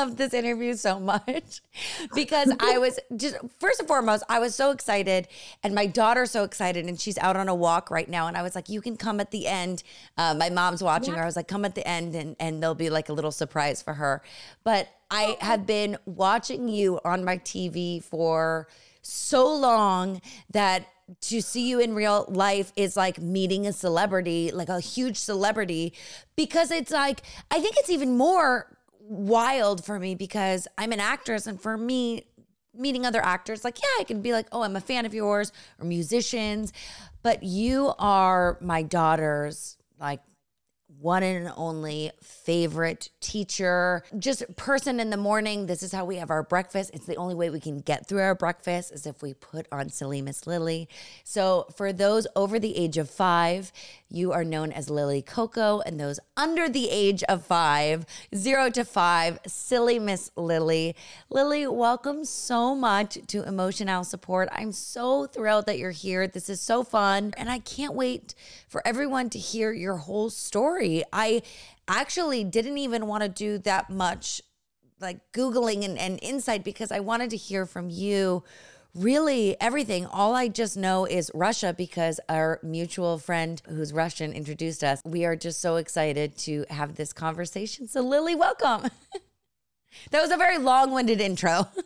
love this interview so much because I was just first and foremost, I was so excited, and my daughter's so excited, and she's out on a walk right now. And I was like, "You can come at the end." Uh, my mom's watching her. I was like, "Come at the end, and and there'll be like a little surprise for her." But I have been watching you on my TV for so long that to see you in real life is like meeting a celebrity, like a huge celebrity, because it's like, I think it's even more wild for me because I'm an actress. And for me, meeting other actors, like, yeah, I can be like, oh, I'm a fan of yours or musicians, but you are my daughter's like one and only favorite teacher, just person in the morning. This is how we have our breakfast. It's the only way we can get through our breakfast is if we put on Silly Miss Lily. So, for those over the age of five, you are known as Lily Coco, and those under the age of five, zero to five, Silly Miss Lily. Lily, welcome so much to Emotional Support. I'm so thrilled that you're here. This is so fun, and I can't wait for everyone to hear your whole story. I actually didn't even want to do that much like Googling and, and insight because I wanted to hear from you really everything. All I just know is Russia because our mutual friend who's Russian introduced us. We are just so excited to have this conversation. So, Lily, welcome. that was a very long winded intro.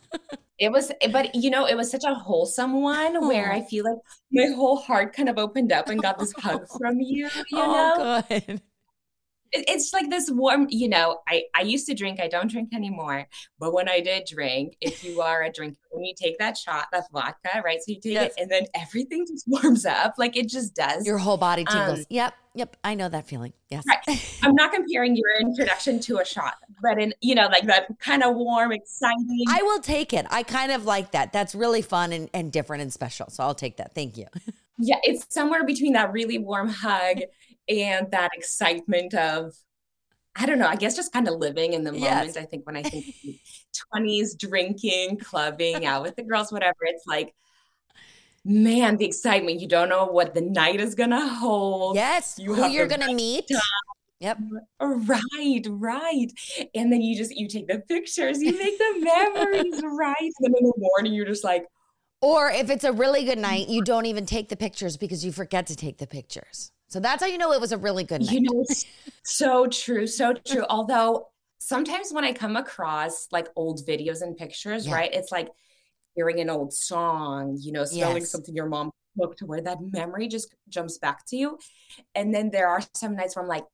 It was, but you know, it was such a wholesome one where I feel like my whole heart kind of opened up and got this hug from you. You oh, know, oh, good it's like this warm you know i i used to drink i don't drink anymore but when i did drink if you are a drinker when you take that shot of vodka right so you take yes. it and then everything just warms up like it just does. Your whole body tingles. Um, yep yep i know that feeling yes. Right. i'm not comparing your introduction to a shot but in you know like that kind of warm exciting i will take it. I kind of like that. That's really fun and, and different and special so i'll take that. Thank you. Yeah it's somewhere between that really warm hug and that excitement of I don't know, I guess just kind of living in the moment. Yes. I think when I think 20s, drinking, clubbing, out with the girls, whatever, it's like, man, the excitement. You don't know what the night is gonna hold. Yes, you who you're gonna meet. Time. Yep. Oh, right, right. And then you just you take the pictures, you make the memories, right? And then in the morning you're just like, or if it's a really good oh night, you don't even take the pictures because you forget to take the pictures. So that's how you know it was a really good night. You know, so true, so true. Although sometimes when I come across like old videos and pictures, yeah. right, it's like hearing an old song, you know, smelling yes. something your mom cooked, where that memory just jumps back to you. And then there are some nights where I'm like,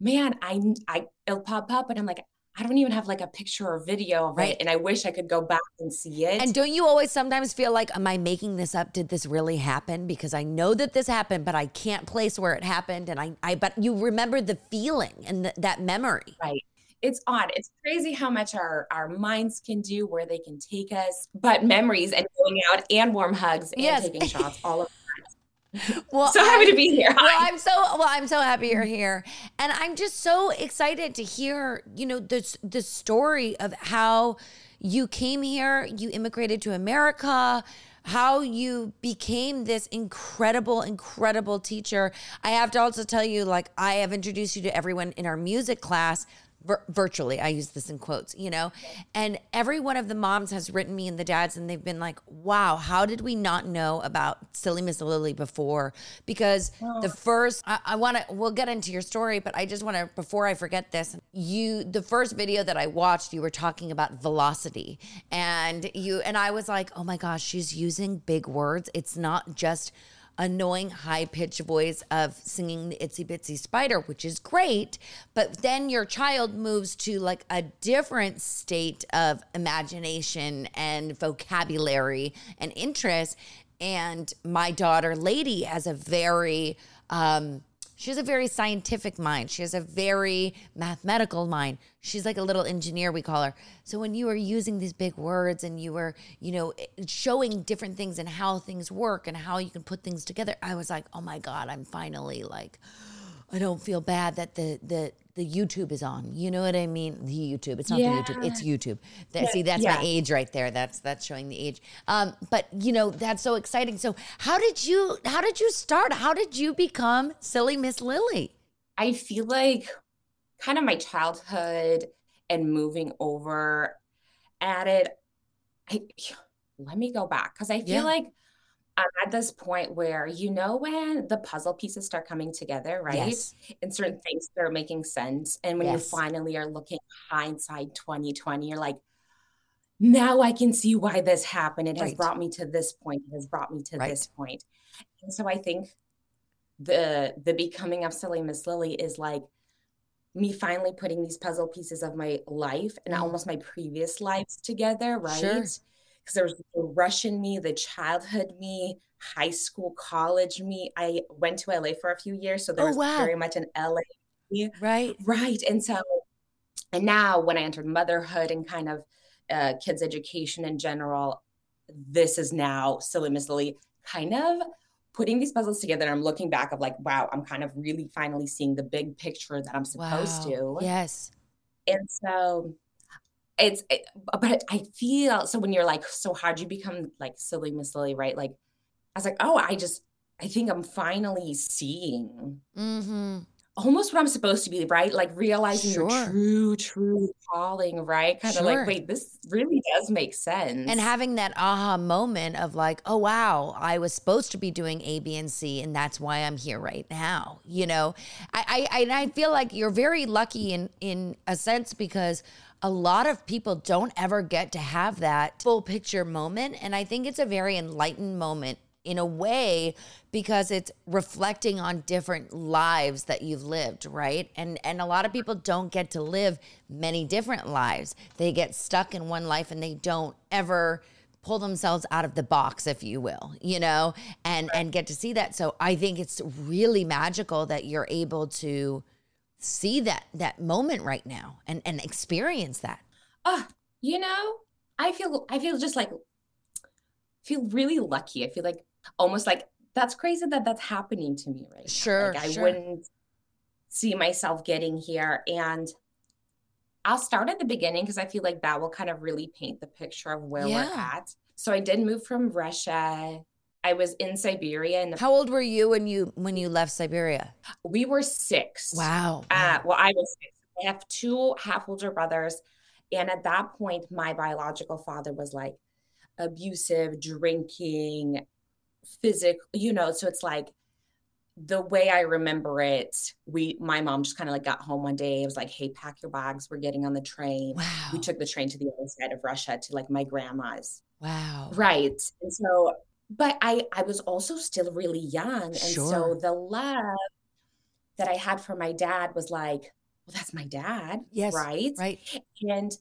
man, I, I, it'll pop up, and I'm like, I don't even have like a picture or video of right. it. And I wish I could go back and see it. And don't you always sometimes feel like, am I making this up? Did this really happen? Because I know that this happened, but I can't place where it happened. And I, I but you remember the feeling and the, that memory. Right. It's odd. It's crazy how much our, our minds can do, where they can take us. But memories and going out and warm hugs and yes. taking shots, all of well, so happy I, to be here. Well, I'm so well. I'm so happy you're here, and I'm just so excited to hear you know the the story of how you came here, you immigrated to America, how you became this incredible, incredible teacher. I have to also tell you, like I have introduced you to everyone in our music class vir- virtually. I use this in quotes, you know, and every one of the moms has written me and the dads, and they've been like, wow, how did we not know about Silly Miss Lily before? Because the first, I, I want to, we'll get into your story, but I just want to, before I forget this, you, the first video that I watched, you were talking about velocity and you, and I was like, oh my gosh, she's using big words. It's not just, annoying high pitched voice of singing the itsy bitsy spider, which is great. But then your child moves to like a different state of imagination and vocabulary and interest. And my daughter, Lady, has a very, um, she has a very scientific mind. She has a very mathematical mind. She's like a little engineer, we call her. So when you were using these big words and you were, you know, showing different things and how things work and how you can put things together, I was like, oh my God, I'm finally like, I don't feel bad that the the the YouTube is on. You know what I mean? The YouTube. It's not yeah. the YouTube. It's YouTube. That, yeah. See, that's yeah. my age right there. That's that's showing the age. Um, but you know, that's so exciting. So how did you how did you start? How did you become Silly Miss Lily? I feel like kind of my childhood and moving over added I let me go back because I feel like I'm at this point where you know when the puzzle pieces start coming together, right? Yes. And certain things start making sense. And when yes. you finally are looking hindsight 2020, you're like, now I can see why this happened. It has right. brought me to this point. It has brought me to right. this point. And so I think the the becoming of silly Miss Lily is like me finally putting these puzzle pieces of my life and mm. almost my previous lives together, right? Sure because there was the Russian me, the childhood me, high school, college me. I went to LA for a few years, so there oh, was wow. very much an LA me. Right. Right. And so, and now when I entered motherhood and kind of uh, kids' education in general, this is now Silly Miss Lily kind of putting these puzzles together. I'm looking back of like, wow, I'm kind of really finally seeing the big picture that I'm supposed wow. to. Yes. And so it's it, but I feel so when you're like, so how'd you become like silly Miss Lily, right? Like I was like, oh, I just I think I'm finally seeing mm-hmm. almost what I'm supposed to be, right? Like realizing sure. your true, true calling, right? Kind of sure. like, wait, this really does make sense. And having that aha moment of like, oh wow, I was supposed to be doing A, B, and C, and that's why I'm here right now. You know, I I, I feel like you're very lucky in in a sense because a lot of people don't ever get to have that full picture moment. And I think it's a very enlightened moment in a way because it's reflecting on different lives that you've lived right? And and a lot of people don't get to live many different lives. They get stuck in one life and they don't ever pull themselves out of the box if you will you know and and get to see that. So i think it's really magical that you're able to see that that moment right now and and experience that oh you know i feel i feel just like feel really lucky i feel like almost like that's crazy that that's happening to me right sure now. like i sure. wouldn't see myself getting here and i'll start at the beginning because i feel like that will kind of really paint the picture of where yeah. we're at so i did move from russia I was in Siberia. And how old were you when you when you left Siberia? We were six. Wow. Uh, well, I was six. I have two half older brothers, and at that point, my biological father was like abusive, drinking, physical. You know, so it's like the way I remember it, we my mom just kind of like got home one day. It was like, "Hey, pack your bags. We're getting on the train." Wow. We took the train to the other side of Russia to like my grandma's. Wow. Right. And so but I I was also still really young, and sure. so the love that I had for my dad was like, well, that's my dad, yes, right, right, and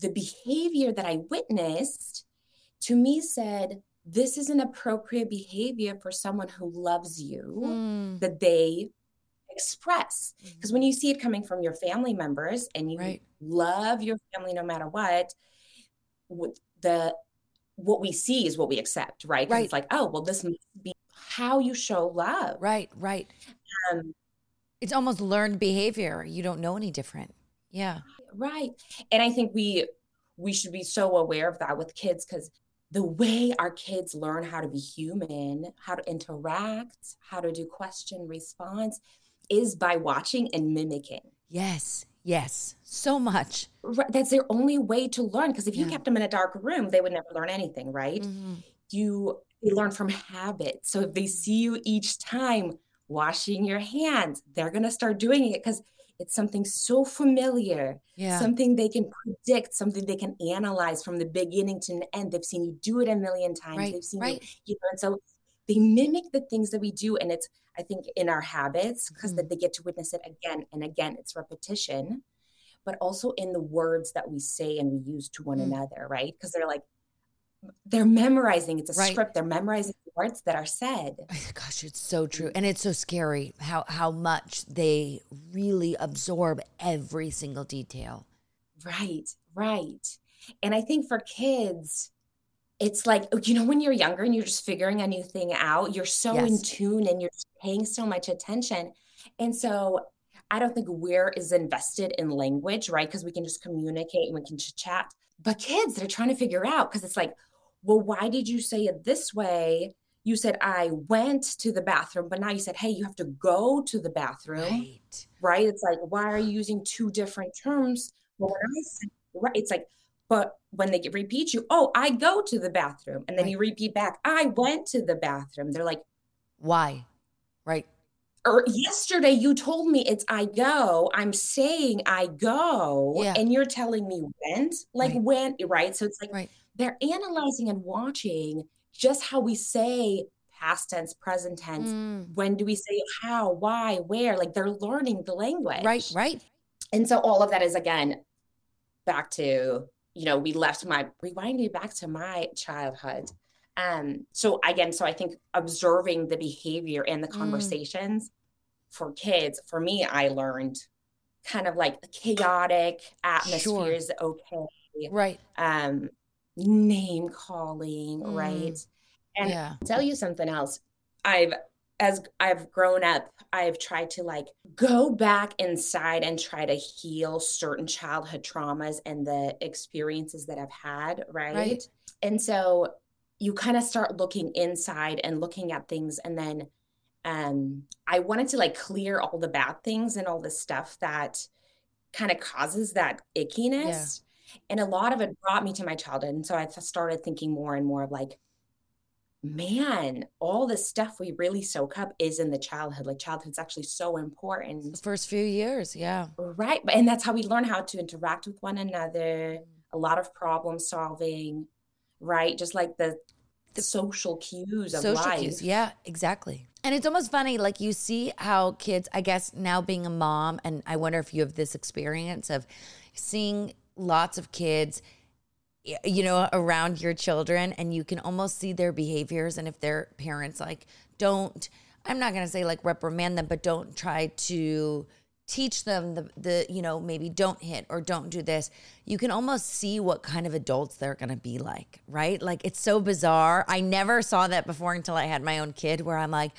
the behavior that I witnessed to me said this is an appropriate behavior for someone who loves you mm. that they express because mm. when you see it coming from your family members and you right. love your family no matter what the what we see is what we accept, right? Right. It's like, oh, well, this must be how you show love. Right, right. Um, it's almost learned behavior. You don't know any different. Yeah. Right. And I think we we should be so aware of that with kids because the way our kids learn how to be human, how to interact, how to do question response is by watching and mimicking. Yes. Yes, so much. That's their only way to learn. Because if you kept them in a dark room, they would never learn anything, right? Mm-hmm. You they learn from habit. So if they see you each time washing your hands, they're gonna start doing it because it's something so familiar, yeah. something they can predict, something they can analyze from the beginning to the end. They've seen you do it a million times. Right, They've seen right. you, you know, and so they mimic the things that we do, and it's I think, in our habits because mm-hmm. that they get to witness it again and again. It's repetition, but also in the words that we say and we use to one mm-hmm. another, right? Because they're like, they're memorizing. It's a right. script. They're memorizing the words that are said. Gosh, it's so true, and it's so scary how how much they really absorb every single detail. Right, right. And I think for kids, it's like oh, you know when you're younger and you're just figuring a new thing out you're so yes. in tune and you're paying so much attention and so I don't think we're as invested in language, right? Because we can just communicate and we can chat. But kids, they're trying to figure out because it's like, well, why did you say it this way? You said I went to the bathroom, but now you said, hey, you have to go to the bathroom. Right. Right. It's like, why are you using two different terms? Well, when I said, right, it's like, but when they repeat you, oh, I go to the bathroom. And then right. you repeat back, I went to the bathroom. They're like, why? Right. Or yesterday you told me it's I go. I'm saying I go. Yeah. And you're telling me went. Like right. when, right? So it's like right. they're analyzing and watching just how we say past tense, present tense. Mm. When do we say how, why, where? Like they're learning the language. Right, right. And so all of that is again back to you know, we left my rewinding back to my childhood. Um, so again, so I think observing the behavior and the mm. conversations mm. for kids, for me, I learned kind of like the chaotic atmosphere sure. is okay. Right. Um, name calling, mm. right? And yeah. Tell you something else. I've as I've grown up, I've tried to like go back inside and try to heal certain childhood traumas and the experiences that I've had, right? right. And so you kind of start looking inside and looking at things and then um I wanted to like clear all the bad things and all the stuff that kind of causes that ickiness. Yeah. And a lot of it brought me to my childhood. And so I started thinking more and more of like, man, all the stuff we really soak up is in the childhood. Like childhood's actually so important. The first few years, yeah. Right. And that's how we learn how to interact with one another, a lot of problem solving, right? Just like the, the social cues of social life. Cues. Yeah, exactly. And it's almost funny, like you see how kids, I guess now being a mom, and I wonder if you have this experience of seeing lots of kids you know, around your children and you can almost see their behaviors. And if their parents like don't, I'm not going to say like reprimand them, but don't try to teach them the, the, you know, maybe don't hit or don't do this. You can almost see what kind of adults they're going to be like, right? Like it's so bizarre. I never saw that before until I had my own kid where I'm like,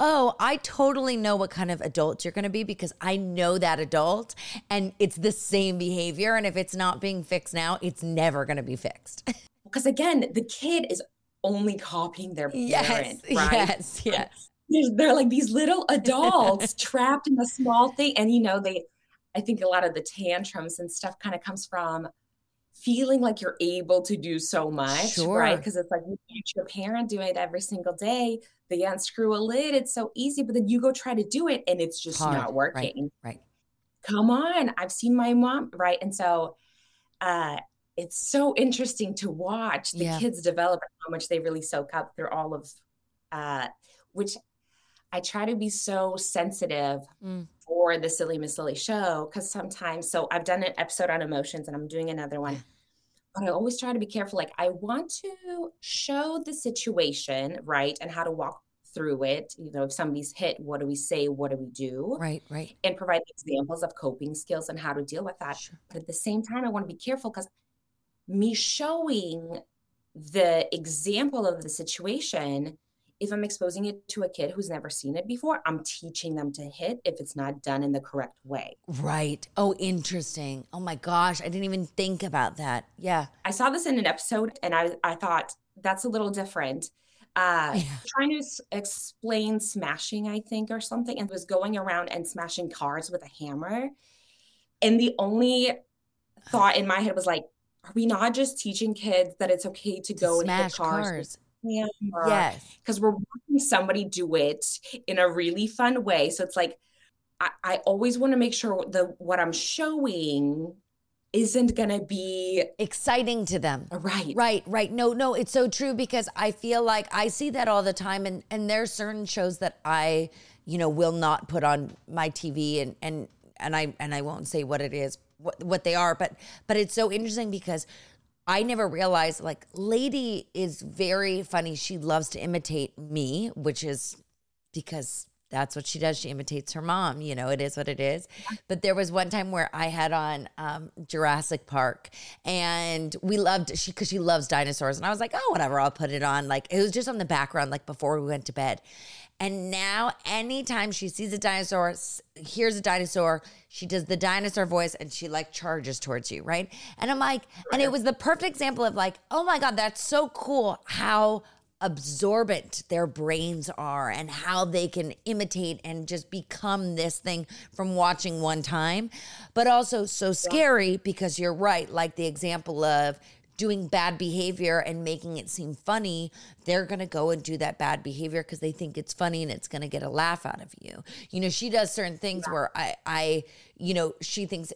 oh, I totally know what kind of adult you're going to be because I know that adult and it's the same behavior. And if it's not being fixed now, it's never going to be fixed. Because again, the kid is only copying their parent, yes, right? Yes, yes. They're like these little adults trapped in a small thing. And, you know, they, I think a lot of the tantrums and stuff kind of comes from feeling like you're able to do so much, sure. right? Because it's like you watch your parent do it every single day. They unscrew a lid, it's so easy, but then you go try to do it and it's just Hard. not working. Right, right. Come on, I've seen my mom, right? And so uh it's so interesting to watch the yeah. kids develop and how much they really soak up through all of uh which I try to be so sensitive mm. for the Silly Miss Lily show because sometimes, so I've done an episode on emotions and I'm doing another one. But I always try to be careful. Like, I want to show the situation, right? And how to walk through it. You know, if somebody's hit, what do we say? What do we do? Right, right. And provide examples of coping skills and how to deal with that. Sure. But at the same time, I want to be careful because me showing the example of the situation if I'm exposing it to a kid who's never seen it before, I'm teaching them to hit if it's not done in the correct way. Right. Oh, interesting. Oh my gosh, I didn't even think about that. Yeah. I saw this in an episode and I I thought that's a little different. Uh yeah. trying to s- explain smashing, I think, or something, and was going around and smashing cars with a hammer. And the only thought in my head was like, are we not just teaching kids that it's okay to, to go and hit cars, cars camera. Yes. Because we're watching somebody do it in a really fun way. So it's like, I, I always want to make sure the what I'm showing isn't going to be exciting to them. Uh, right. Right, right. No, no, it's so true because I feel like I see that all the time and and there's certain shows that I, you know, will not put on my TV and and and I and I won't say what it is, what what they are, but but it's so interesting because I never realized like Lady is very funny. She loves to imitate me, which is because that's what she does. She imitates her mom. You know, it is what it is. But there was one time where I had on um, Jurassic Park, and we loved she because she loves dinosaurs, and I was like, oh, whatever, I'll put it on. Like it was just on the background, like before we went to bed. And now, anytime she sees a dinosaur, hears a dinosaur, she does the dinosaur voice and she like charges towards you, right? And I'm like, and it was the perfect example of like, oh my God, that's so cool how absorbent their brains are and how they can imitate and just become this thing from watching one time. But also so scary because you're right, like the example of doing bad behavior and making it seem funny, they're going to go and do that bad behavior because they think it's funny and it's going to get a laugh out of you. You know, she does certain things yeah. where I, I, you know, she thinks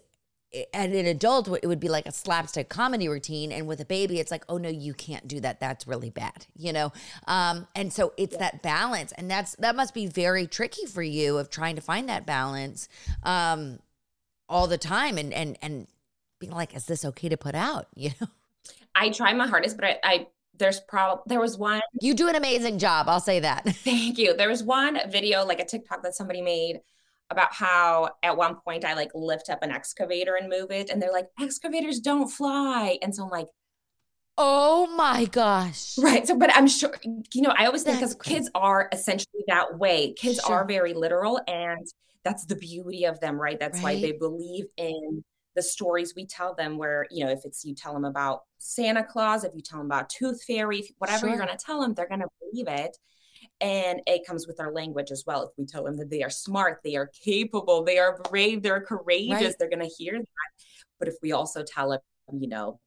and an adult it would be like a slapstick comedy routine and with a baby it's like oh no you can't do that that's really bad you know um, and so it's yeah. that balance and that's that must be very tricky for you of trying to find that balance um, all the time and and and being like is this okay to put out you know I try my hardest, but I, I there's probably there was one you do an amazing job i'll say that. Thank you. There was one video like a tiktok that somebody made about how at one point i like lift up an excavator and move it and they're like excavators don't fly. And so i'm like oh my gosh. Right so but i'm sure you know i always think because kids are essentially that way. Kids sure. are very literal and that's the beauty of them right? That's right. why they believe in the stories we tell them where you know if it's you tell them about santa claus if you tell them about tooth fairy whatever sure. you're going to tell them they're going to believe it and it comes with our language as well if we tell them that they are smart they are capable they are brave they're courageous right. they're going to hear that but if we also tell them you know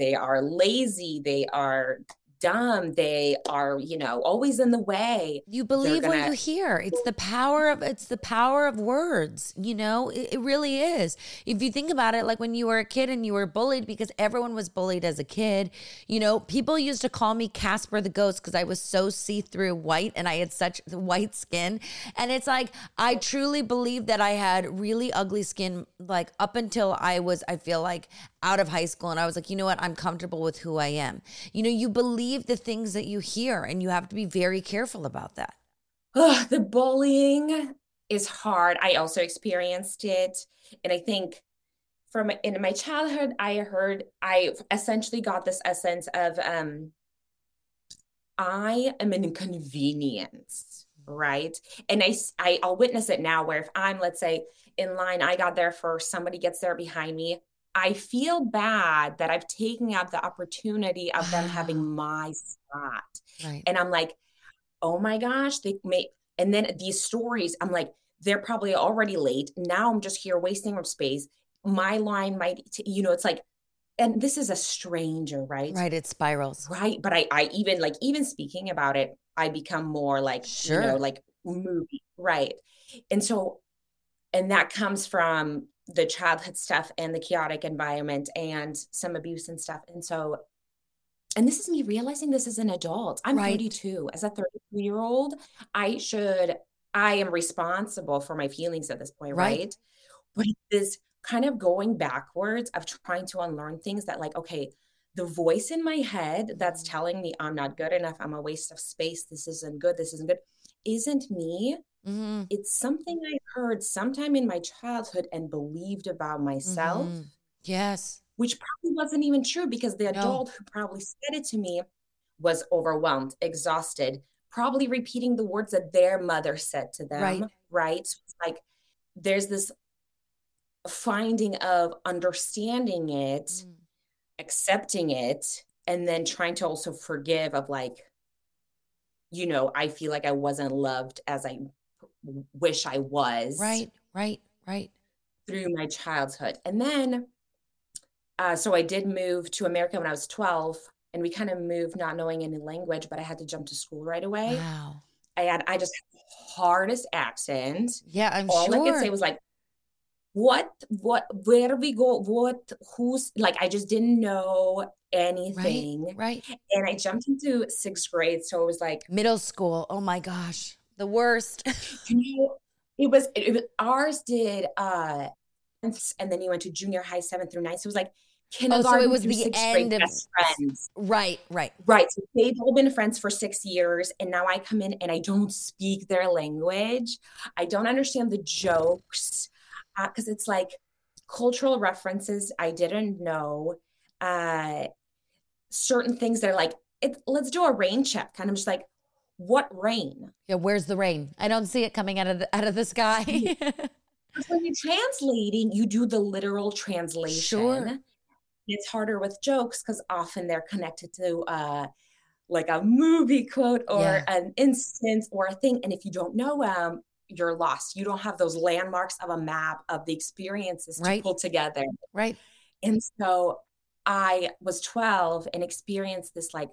they are lazy they are dumb they are you know always in the way. You believe gonna- what you hear. It's the power of it's the power of words you know? It, it, really is. If you think about it like when you were a kid and you were bullied because everyone was bullied as a kid you know people used to call me casper the ghost because i was so see-through white and i had such white skin. And it's like i truly believe that i had really ugly skin like up until i was i feel like out of high school and I was like, you know what? I'm comfortable with who I am. You know, you believe the things that you hear and you have to be very careful about that. Oh, the bullying is hard. I also experienced it. And I think from in my childhood, I heard, I essentially got this essence of, um, I am an inconvenience, right? And I, I, I'll witness it now where if I'm, let's say, in line, I got there first, somebody gets there behind me, I feel bad that I've taken up the opportunity of them having my spot. Right. And I'm like, oh my gosh, they may and then these stories, I'm like, they're probably already late. Now I'm just here wasting up space. My line might, you know, it's like, and this is a stranger, right? Right. It spirals. Right. But I, I even like, even speaking about it, I become more like, sure. you know, like movie. Right. And so, and that comes from the childhood stuff and the chaotic environment and some abuse and stuff. And so, and this is me realizing this as an adult. I'm right. 32. As a 32 year old, I should, I am responsible for my feelings at this point, right? right? But this kind of going backwards of trying to unlearn things that, like, okay, the voice in my head that's mm-hmm. telling me I'm not good enough, I'm a waste of space, this isn't good, this isn't good, isn't me. Mm-hmm. It's something I heard sometime in my childhood and believed about myself. Mm-hmm. Yes. Which probably wasn't even true because the adult no. who probably said it to me was overwhelmed, exhausted, probably repeating the words that their mother said to them. Right. Right. So it's like there's this finding of understanding it, mm. accepting it, and then trying to also forgive of like, you know, I feel like I wasn't loved as I wish I was. Right, right, right. Through my childhood. And then, uh, so I did move to America when I was 12, and we kind of moved not knowing any language, but I had to jump to school right away. Wow. I had, I just had the hardest accent. Yeah, I'm All sure. I could say was like, what, what, where we go? What, who's, like, I just didn't know anything. Right, right. And I jumped into sixth grade. So it was like middle school. Oh my gosh the worst. you know, it was, it, it, ours did uh and then you went to junior high seventh through ninth. So it was like kindergarten. Oh, so it was the end of best friends. Right, right, right. So they've all been friends for six years, and now I come in and I don't speak their language. I don't understand the jokes because uh, it's like cultural references I didn't know. Uh, certain things that are like, it, let's do a rain check. Kind of just like, what rain? Yeah, where's the rain? I don't see it coming out of the, out of the sky. when you're translating, you do the literal translation. Sure. It's harder with jokes because often they're connected to uh, like a movie quote or yeah. an instance or a thing. And if you don't know them, um, you're lost. You don't have those landmarks of a map of the experiences to pull together. Right. And so I was 12 and experienced this like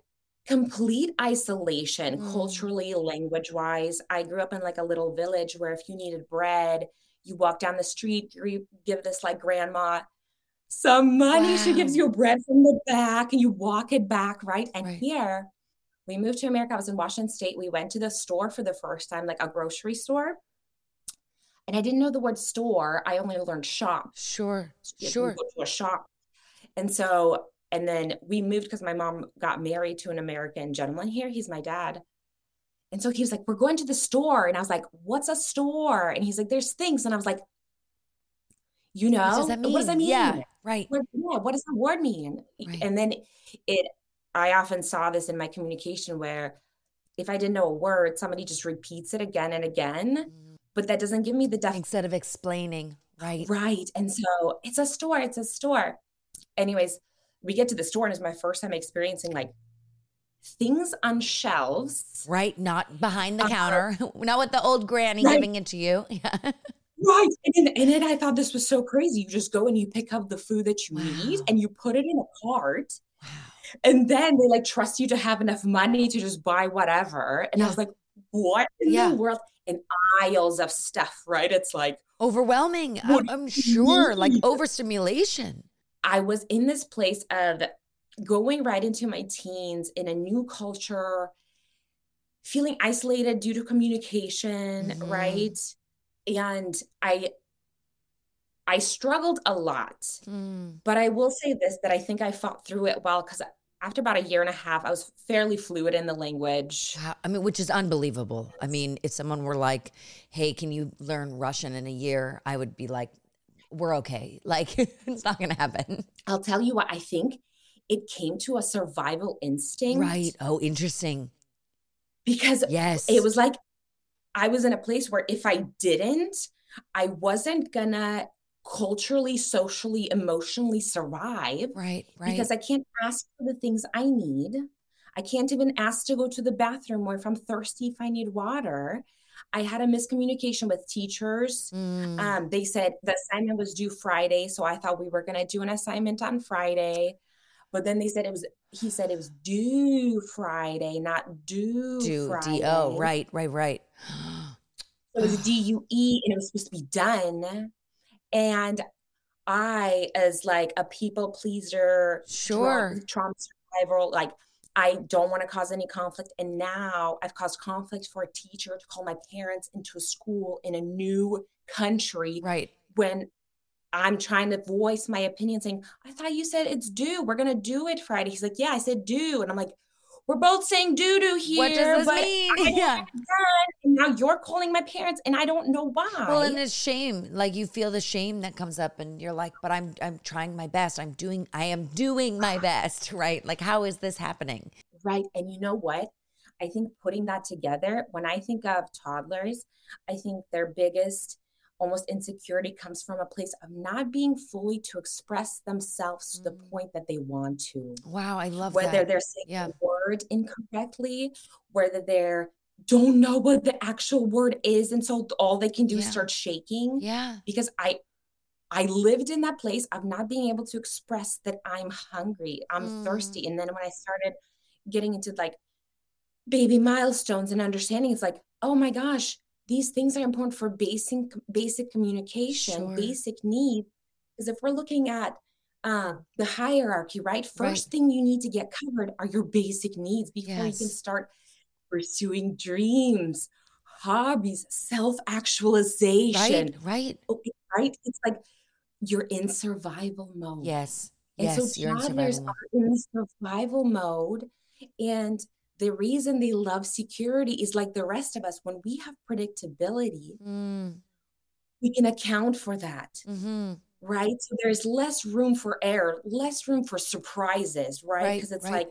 complete isolation mm. culturally, language wise. I grew up in like a little village where if you needed bread, you walk down the street, you give this like grandma some money. Wow. She gives you bread from the back and you walk it back, right? And right. here, we moved to America. I was in Washington State. We went to the store for the first time, like a grocery store. And I didn't know the word store. I only learned shop. Sure. sure. Go to a shop. And so, and then we moved because my mom got married to an American gentleman here. He's my dad. And so he was like, We're going to the store. And I was like, What's a store? And he's like, There's things. And I was like, You know, what does that mean? Does that mean? Yeah, right. What, yeah, what does the word mean? Right. And then it, I often saw this in my communication where if I didn't know a word, somebody just repeats it again and again. Mm-hmm but that doesn't give me the def- instead of explaining right right and so it's a store it's a store anyways we get to the store and it's my first time experiencing like things on shelves right not behind the uh, counter not with the old granny right. giving it to you yeah right and then, and then i thought this was so crazy you just go and you pick up the food that you wow. need and you put it in a cart wow. and then they like trust you to have enough money to just buy whatever and yeah. i was like what in yeah. the world and aisles of stuff, right? It's like overwhelming. I'm, I'm sure, like overstimulation. I was in this place of going right into my teens in a new culture, feeling isolated due to communication, mm-hmm. right? And I I struggled a lot. Mm. But I will say this that I think I fought through it well because after about a year and a half, I was fairly fluid in the language. I mean, which is unbelievable. I mean, if someone were like, hey, can you learn Russian in a year? I would be like, we're okay. Like, it's not going to happen. I'll tell you what, I think it came to a survival instinct. Right. Oh, interesting. Because yes, it was like I was in a place where if I didn't, I wasn't gonna culturally, socially, emotionally survive. Right, right. Because I can't ask for the things I need. I can't even ask to go to the bathroom or if I'm thirsty, if I need water. I had a miscommunication with teachers. Mm. Um, they said the assignment was due Friday. So I thought we were going to do an assignment on Friday. But then they said it was, he said it was due Friday, not due, due Friday. D-O, right, right, right. it was D U E and it was supposed to be done. And I, as like a people pleaser, sure, trauma, trauma survivor, like I don't want to cause any conflict. And now I've caused conflict for a teacher to call my parents into a school in a new country. Right. When I'm trying to voice my opinion saying, I thought you said it's due. We're going to do it Friday. He's like, Yeah, I said due. And I'm like, we're both saying doo doo here. What does this mean? yeah. And now you're calling my parents, and I don't know why. Well, and it's shame. Like you feel the shame that comes up, and you're like, "But I'm I'm trying my best. I'm doing I am doing my best, right? Like, how is this happening?" Right. And you know what? I think putting that together, when I think of toddlers, I think their biggest almost insecurity comes from a place of not being fully to express themselves to the mm. point that they want to. Wow, I love whether that. they're saying yeah. the word incorrectly, whether they're don't know what the actual word is, and so all they can do yeah. is start shaking. Yeah, because I I lived in that place of not being able to express that I'm hungry, I'm mm. thirsty, and then when I started getting into like baby milestones and understanding, it's like, oh my gosh, these things are important for basic basic communication, sure. basic needs. Because if we're looking at uh, the hierarchy, right? First right. thing you need to get covered are your basic needs before yes. you can start pursuing dreams, hobbies, self actualization. Right, right. Okay, right. It's like you're in survival mode. Yes, And yes, so toddlers are in survival mode. And the reason they love security is like the rest of us, when we have predictability, mm. we can account for that. Mm-hmm. Right. So there's less room for error, less room for surprises, right? Because right, it's right. like,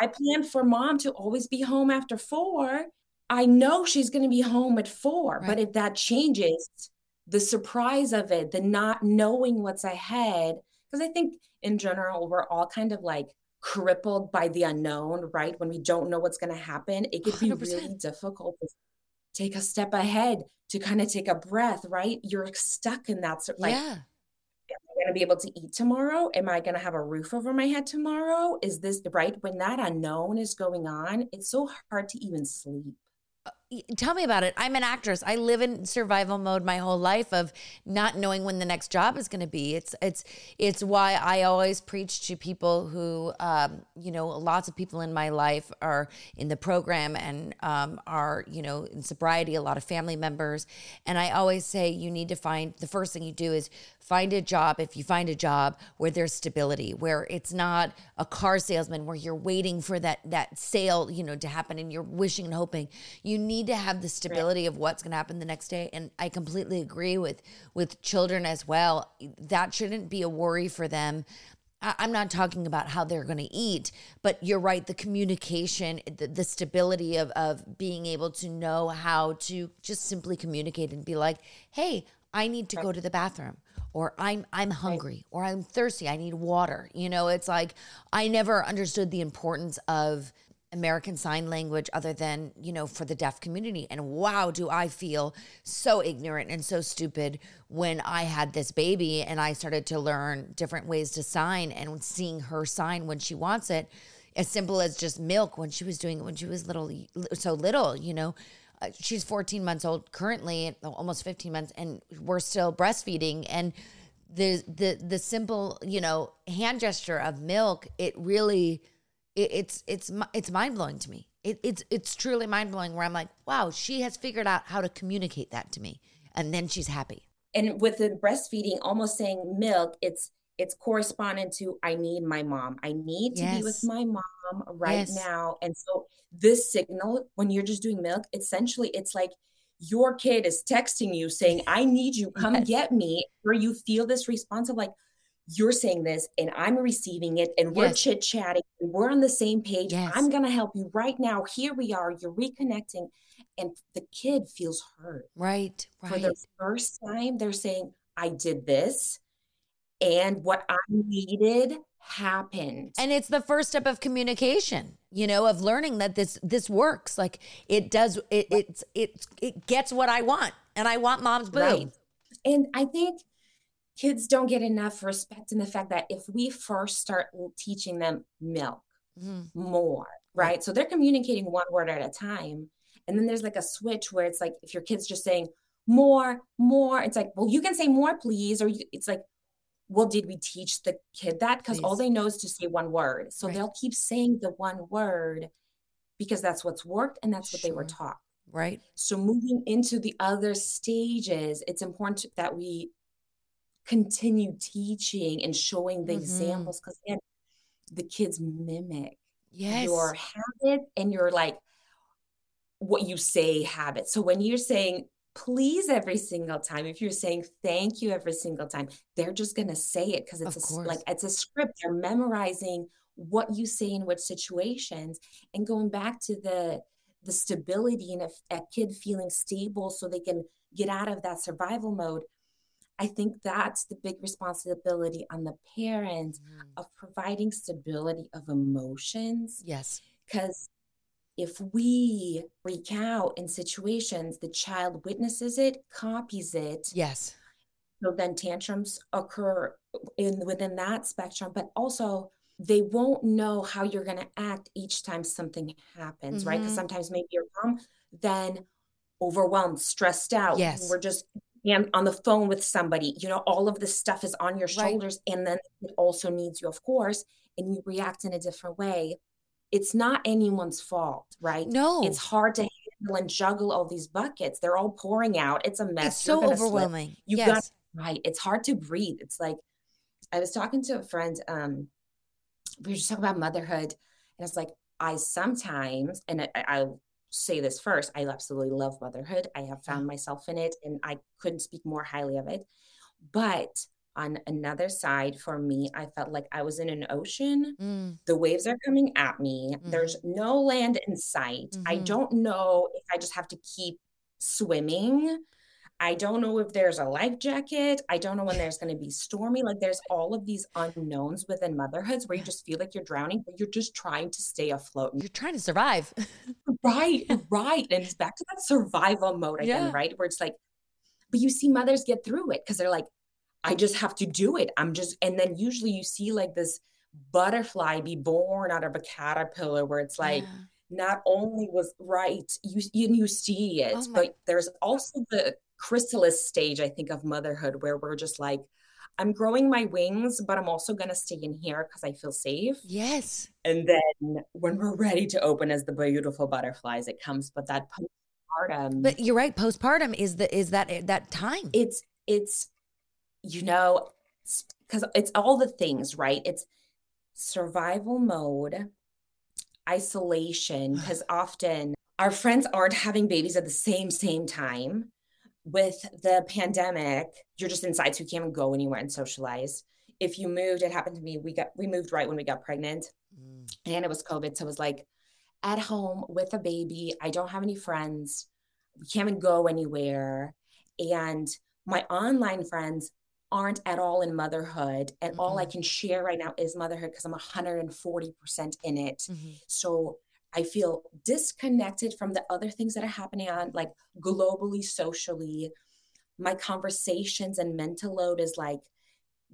I planned for mom to always be home after four. I know she's going to be home at four. Right. But if that changes, the surprise of it, the not knowing what's ahead, because I think in general, we're all kind of like crippled by the unknown, right? When we don't know what's going to happen, it could 100%. be really difficult to take a step ahead, to kind of take a breath, right? You're stuck in that. sort Like, yeah Am I going to be able to eat tomorrow? Am I going to have a roof over my head tomorrow? Is this right? When that unknown is going on, it's so hard to even sleep uh, tell me about it. I'm an actress. I live in survival mode my whole life of not knowing when the next job is going to be. It's it's it's why I always preach to people who, um, you know, lots of people in my life are in the program and um, are you know in sobriety. A lot of family members, and I always say you need to find the first thing you do is find a job if you find a job where there's stability where it's not a car salesman where you're waiting for that that sale you know to happen and you're wishing and hoping you need to have the stability right. of what's going to happen the next day and i completely agree with with children as well that shouldn't be a worry for them I'm not talking about how they're going to eat, but you're right. The communication, the, the, stability of, of being able to know how to just simply communicate and be like, hey, I need to go to the bathroom or I'm I'm hungry or I'm thirsty, I need water. You know, it's like I never understood the importance of American Sign Language other than, you know, for the deaf community. And wow, do I feel so ignorant and so stupid when I had this baby and I started to learn different ways to sign and seeing her sign when she wants it. As simple as just milk when she was doing it when she was little, so little, you know. Uh, she's 14 months old currently, almost 15 months, and we're still breastfeeding. And the the the simple, you know, hand gesture of milk, it really it, it's it's it's mind blowing to me. It, it's it's truly mind blowing. Where I'm like, wow, she has figured out how to communicate that to me, and then she's happy. And with the breastfeeding, almost saying milk, it's it's correspondent to I need my mom. I need to yes. be with my mom right yes. now. And so this signal, when you're just doing milk, essentially it's like your kid is texting you saying, I need you, come yes. get me, where you feel this response of like, you're saying this and I'm receiving it and we're yes. chit chatting and we're on the same page. Yes. I'm going to help you right now. Here we are. You're reconnecting. And the kid feels hurt. Right. Right. For the first time, they're saying, I did this and what I needed happened. And it's the first step of communication, you know, of learning that this this works. Like it does it it's it it gets what I want. And I want mom's boob. Right. And I think kids don't get enough respect in the fact that if we first start teaching them milk mm-hmm. more, right? So they're communicating one word at a time. And then there's like a switch where it's like if your kid's just saying more, more, it's like, well, you can say more, please. Or you, it's like, well, did we teach the kid that? Because all they know is to say one word. So right. they'll keep saying the one word because that's what's worked and that's sure. what they were taught. Right. So moving into the other stages, it's important that we continue teaching and showing the mm-hmm. examples because then the kids mimic yes. your habit and your like what you say habit. So when you're saying please every single time, if you're saying thank you every single time, they're just gonna say it because it's a, like it's a script. They're memorizing what you say in which situations and going back to the the stability and a, a kid feeling stable so they can get out of that survival mode I think that's the big responsibility on the parents mm. of providing stability of emotions. Yes. Because if we freak out in situations, the child witnesses it, copies it. Yes. So then tantrums occur in within that spectrum, but also they won't know how you're going to act each time something happens, mm-hmm. right? Because sometimes maybe you're mom then overwhelmed, stressed out. Yes. We're just and on the phone with somebody you know all of this stuff is on your shoulders right. and then it also needs you of course and you react in a different way. It's not anyone's fault right? No. It's hard to handle and juggle all these buckets. They're all pouring out. It's a mess. It's so overwhelming. You yes. got right. It's hard to breathe. It's like I was talking to a friend. Um, we were just talking about motherhood, and it's like, I sometimes, and I, I'll say this first, I absolutely love motherhood. I have found myself in it, and I couldn't speak more highly of it. But on another side, for me, I felt like I was in an ocean. Mm. The waves are coming at me. Mm-hmm. There's no land in sight. Mm-hmm. I don't know if I just have to keep swimming I don't know if there's a life jacket. I don't know when there's going to be stormy. Like there's all of these unknowns within motherhoods where you just feel like you're drowning, but you're just trying to stay afloat. You're trying to survive. right, right. And it's back to that survival mode again, yeah. right? Where it's like, but you see mothers get through it because they're like, I just have to do it. I'm just, and then usually you see like this butterfly be born out of a caterpillar where it's like, yeah not only was right you you, see it oh but there's also the chrysalis stage, I think, of motherhood where we're just like, I'm growing my wings, but I'm also going to stay in here because I feel safe. Yes. And then when we're ready to open as the beautiful butterflies, it comes. But that postpartum. But you're right. Postpartum is the is that that time. It's it's you know because it's, it's all the things right. It's survival mode, isolation because often our friends aren't having babies at the same same time with the pandemic, you're just inside, so you can't go anywhere and socialize. If you moved, it happened to me. We got we moved right when we got pregnant, mm. and it was COVID. So it was like at home with a baby. I don't have any friends. We can't even go anywhere, and my online friends aren't at all in motherhood and mm-hmm. all i mm-hmm. can share right now is motherhood because i'm 140% in it mm-hmm. so I feel disconnected from the other things that are happening on like globally, socially. My conversations and mental load is like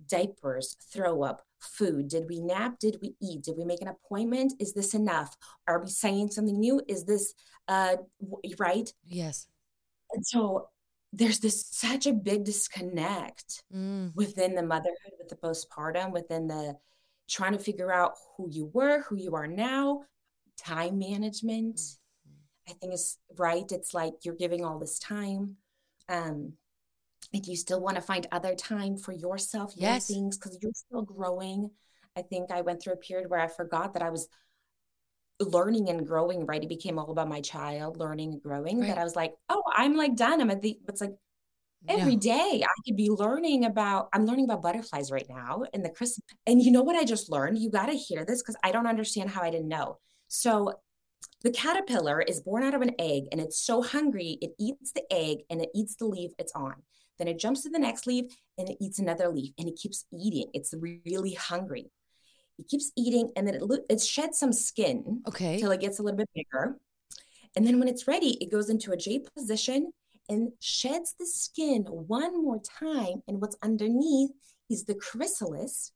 diapers, throw up, food. Did we nap? Did we eat? Did we make an appointment? Is this enough? Are we saying something new? Is this uh right? Yes. And so there's this such a big disconnect mm. within the motherhood, with the postpartum, within the trying to figure out who you were, who you are now, time management mm-hmm. i think is right it's like you're giving all this time um and you still want to find other time for yourself your yes. things because you're still growing i think i went through a period where i forgot that i was learning and growing right it became all about my child learning and growing right. that i was like oh i'm like done i'm at the it's like every yeah. day i could be learning about i'm learning about butterflies right now in the chrysalis and you know what i just learned you got to hear this because i don't understand how i didn't know so the caterpillar is born out of an egg and it's so hungry, it eats the egg and it eats the leaf it's on. Then it jumps to the next leaf and it eats another leaf and it keeps eating. It's really hungry. It keeps eating and then it, it sheds some skin okay. till it gets a little bit bigger. And then when it's ready, it goes into a J position and sheds the skin one more time. And what's underneath is the chrysalis,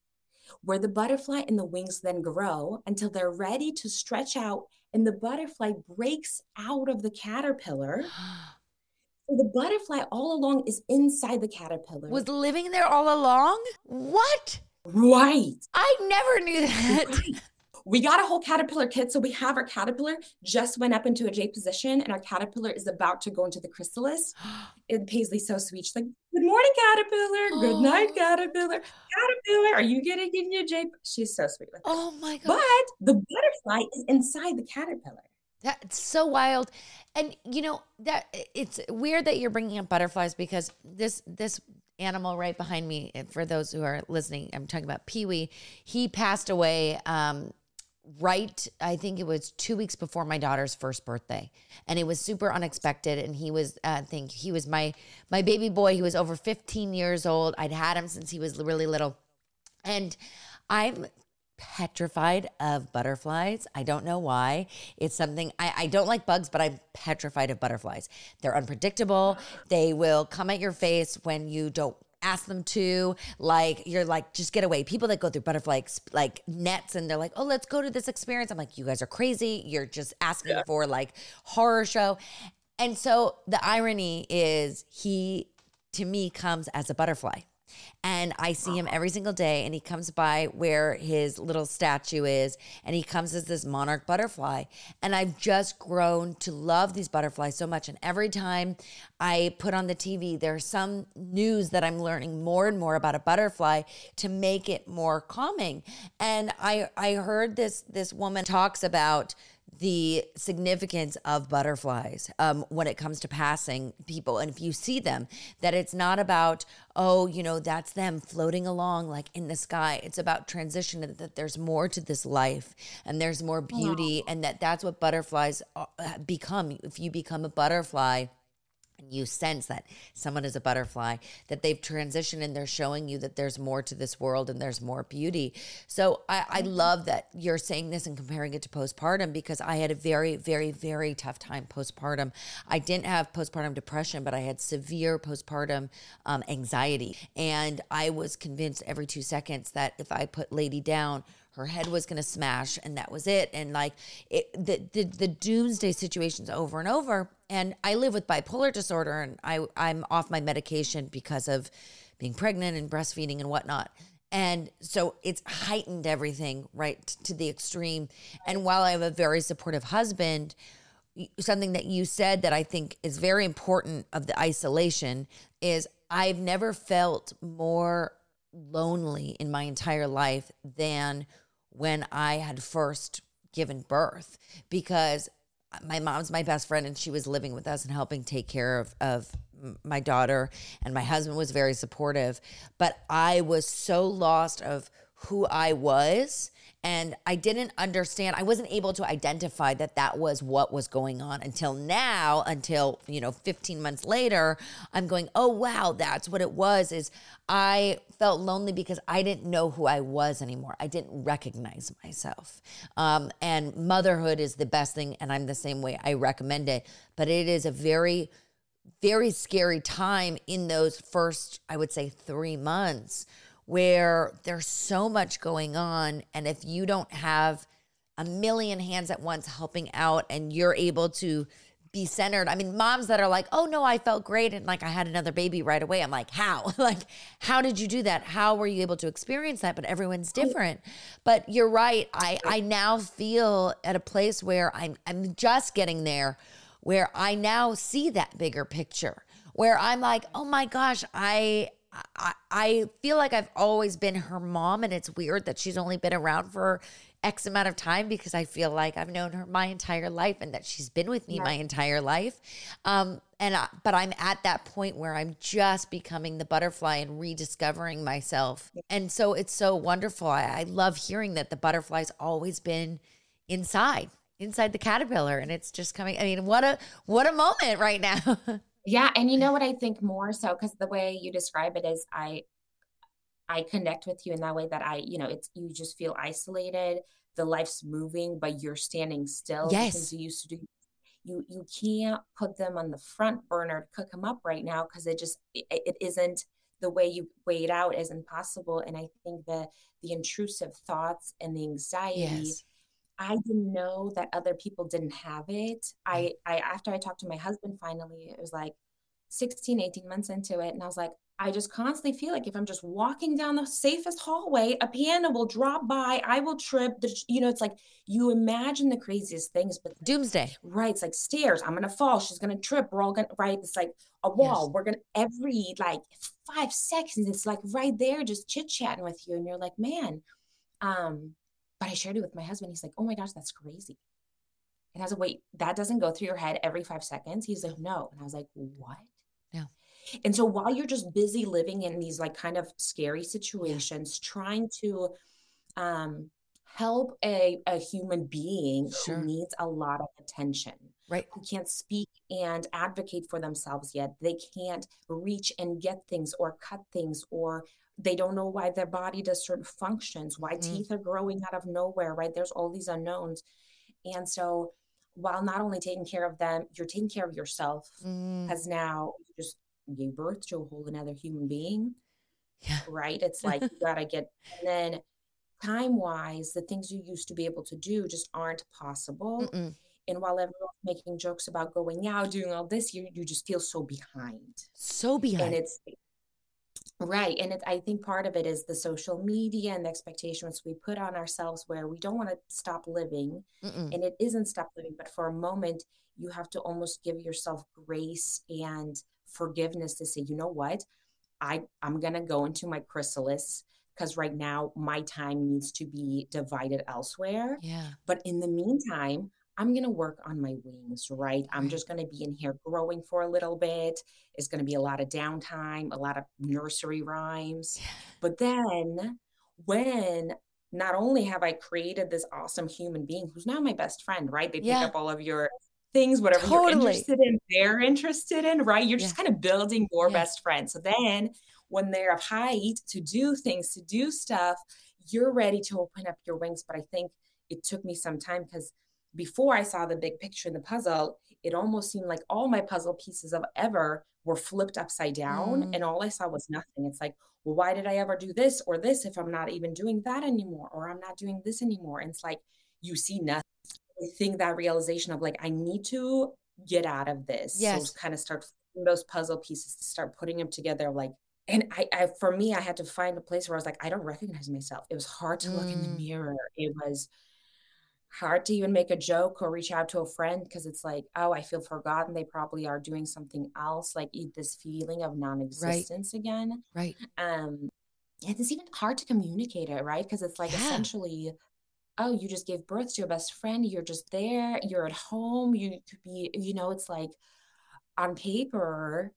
where the butterfly and the wings then grow until they're ready to stretch out and the butterfly breaks out of the caterpillar. so the butterfly all along is inside the caterpillar. Was living there all along? What? Right. I never knew that. Right we got a whole caterpillar kit. So we have our caterpillar just went up into a J position and our caterpillar is about to go into the chrysalis. And Paisley so sweet. She's like, Good morning, caterpillar. Oh. Good night, oh. caterpillar. Caterpillar, are you getting in your J? She's so sweet. Oh my God. But the butterfly is inside the caterpillar. That's so wild. And you know that it's weird that you're bringing up butterflies because this this animal right behind me. For those who are listening I'm talking about Pee-wee he passed away um, right i think it was two weeks before my daughter's first birthday. And it was super unexpected. And he was uh, i think he was my my baby boy. He was over 15 years old. I'd had him since he was really little. And i'm petrified of butterflies i don't know why it's something I, I don't like bugs but i'm petrified of butterflies they're unpredictable they will come at your face when you don't ask them to. Like you're like, just get away. People that go through butterfly like nets and they're like, oh, let's go to this experience. I'm like, you guys are crazy. You're just asking yeah. for like horror show. And so the irony is he to me comes as a butterfly. And I see him uh-huh. every single day. And he comes by where his little statue is, and he comes as this monarch butterfly. And I've just grown to love these butterflies so much. And every time I put on the TV, there's some news that I'm learning more and more about a butterfly to make it more calming. And I I heard this this woman talks about the significance of butterflies um, when it comes to passing people. And if you see them, that it's not about, oh, you know, that's them floating along like in the sky. It's about transition, that there's more to this life and there's more beauty, and that that's what butterflies uh, become. If you become a butterfly, and you sense that someone is a butterfly, that they've transitioned and they're showing you that there's more to this world and there's more beauty. So I, I mm-hmm. love that you're saying this and comparing it to postpartum because I had a very, very, very tough time postpartum. I didn't have postpartum depression, but I had severe postpartum um, anxiety. And I was convinced every two seconds that if I put Lady down, her head was going to smash and that was it and like it, the, the the doomsday situations over and over and I live with bipolar disorder and I I'm off my medication because of being pregnant and breastfeeding and whatnot. And so it's heightened everything right to the extreme. And while I have a very supportive husband something that you said that I think is very important of the isolation is I've never felt more lonely in my entire life than when I had first given birth because my mom's my best friend and she was living with us and helping take care of, of my daughter and my husband was very supportive. But i was so lost of who i was and I didn't understand. I wasn't able to identify that that was what was going on until now, until, you know, 15 months later, I'm going, "Oh, wow, that's what it was." Is I felt lonely because I didn't know who I was anymore. I didn't recognize myself. Um, and motherhood is the best thing and I'm the same way. I recommend it, but it is a very very scary time in those first, I would say, 3 months where there's so much going on. And if you don't have a million hands at once helping out and you're able to be centered. I mean, moms that are like, oh no, I felt great. And like I had another baby right away. I'm like, how? like, how did you do that? How were you able to experience that? But everyone's oh, different. But you're right. I, I now feel at a place where I'm I'm just getting there where I now see that bigger picture. Where I'm like, oh my gosh, I I, I feel like I've always been her mom, and it's weird that she's only been around for X amount of time because I feel like I've known her my entire life and that she's been with me my entire life. Um, and I, but I'm at that point where I'm just becoming the butterfly and rediscovering myself. And so it's so wonderful. I, I love hearing that the butterfly's always been inside, inside the caterpillar, and it's just coming. I mean, what a what a moment right now. Yeah, and you know what I think more so because the way you describe it is I I connect with you in that way that I, you know, it's you just feel isolated. The life's moving, but you're standing still yes. because you used to do you you can't put them on the front burner to cook them up right now because it just it, it isn't the way you weigh it out is impossible and i think the the intrusive thoughts and the anxiety yes. I didn't know that other people didn't have it. I, I after I talked to my husband finally, it was like 16, 18 months into it. And I was like, I just constantly feel like if I'm just walking down the safest hallway, a piano will drop by, I will trip. The, you know, it's like you imagine the craziest things, but doomsday, right? It's like stairs. I'm gonna fall. She's gonna trip. We're all gonna right. It's like a wall. Yes. We're gonna every like five seconds. It's like right there, just chit chatting with you, and you're like, man. Um, but I shared it with my husband. He's like, oh my gosh, that's crazy. And I was like, wait, that doesn't go through your head every five seconds? He's like, no. And I was like, what? Yeah. And so while you're just busy living in these like kind of scary situations, yeah. trying to um, help a, a human being sure. who needs a lot of attention, right? Who can't speak and advocate for themselves yet. They can't reach and get things or cut things or they don't know why their body does certain functions, why mm. teeth are growing out of nowhere, right? There's all these unknowns. And so while not only taking care of them, you're taking care of yourself because mm. now you just gave birth to a whole another human being. Yeah. Right. It's like you gotta get and then time wise, the things you used to be able to do just aren't possible. Mm-mm. And while everyone's making jokes about going out, doing all this, you you just feel so behind. So behind. And it's Right. And it, I think part of it is the social media and the expectations we put on ourselves where we don't want to stop living. Mm-mm. And it isn't stop living, but for a moment, you have to almost give yourself grace and forgiveness to say, you know what? I, I'm going to go into my chrysalis because right now my time needs to be divided elsewhere. Yeah. But in the meantime, I'm going to work on my wings, right? I'm just going to be in here growing for a little bit. It's going to be a lot of downtime, a lot of nursery rhymes. But then when not only have I created this awesome human being who's now my best friend, right? They pick up all of your things, whatever totally. you're interested in, they're interested in, right? You're yeah. just kind of building your yeah. best friend. So then when they're of height to do things, to do stuff, you're ready to open up your wings. But I think it took me some time because before I saw the big picture in the puzzle, it almost seemed like all my puzzle pieces of ever were flipped upside down mm. and all I saw was nothing. It's like, well, why did I ever do this or this if I'm not even doing that anymore or I'm not doing this anymore? And it's like you see nothing. I think that realization of like, I need to get out of this. Yes. So kind of start those puzzle pieces to start putting them together like and I, I, for me i had to find a place where i was like i don't recognize myself it was hard to mm. look in the mm. mirror it was hard to even make a joke or reach out to a friend because it's like, oh, I feel forgotten. They probably are doing something else, like eat this feeling of non-existence right. again. Right. Um, and it's even hard to communicate it, right? Because it's like yeah. essentially, oh, you just gave birth to your best friend. You're just there. You're at home. You could be, you know, it's like on paper,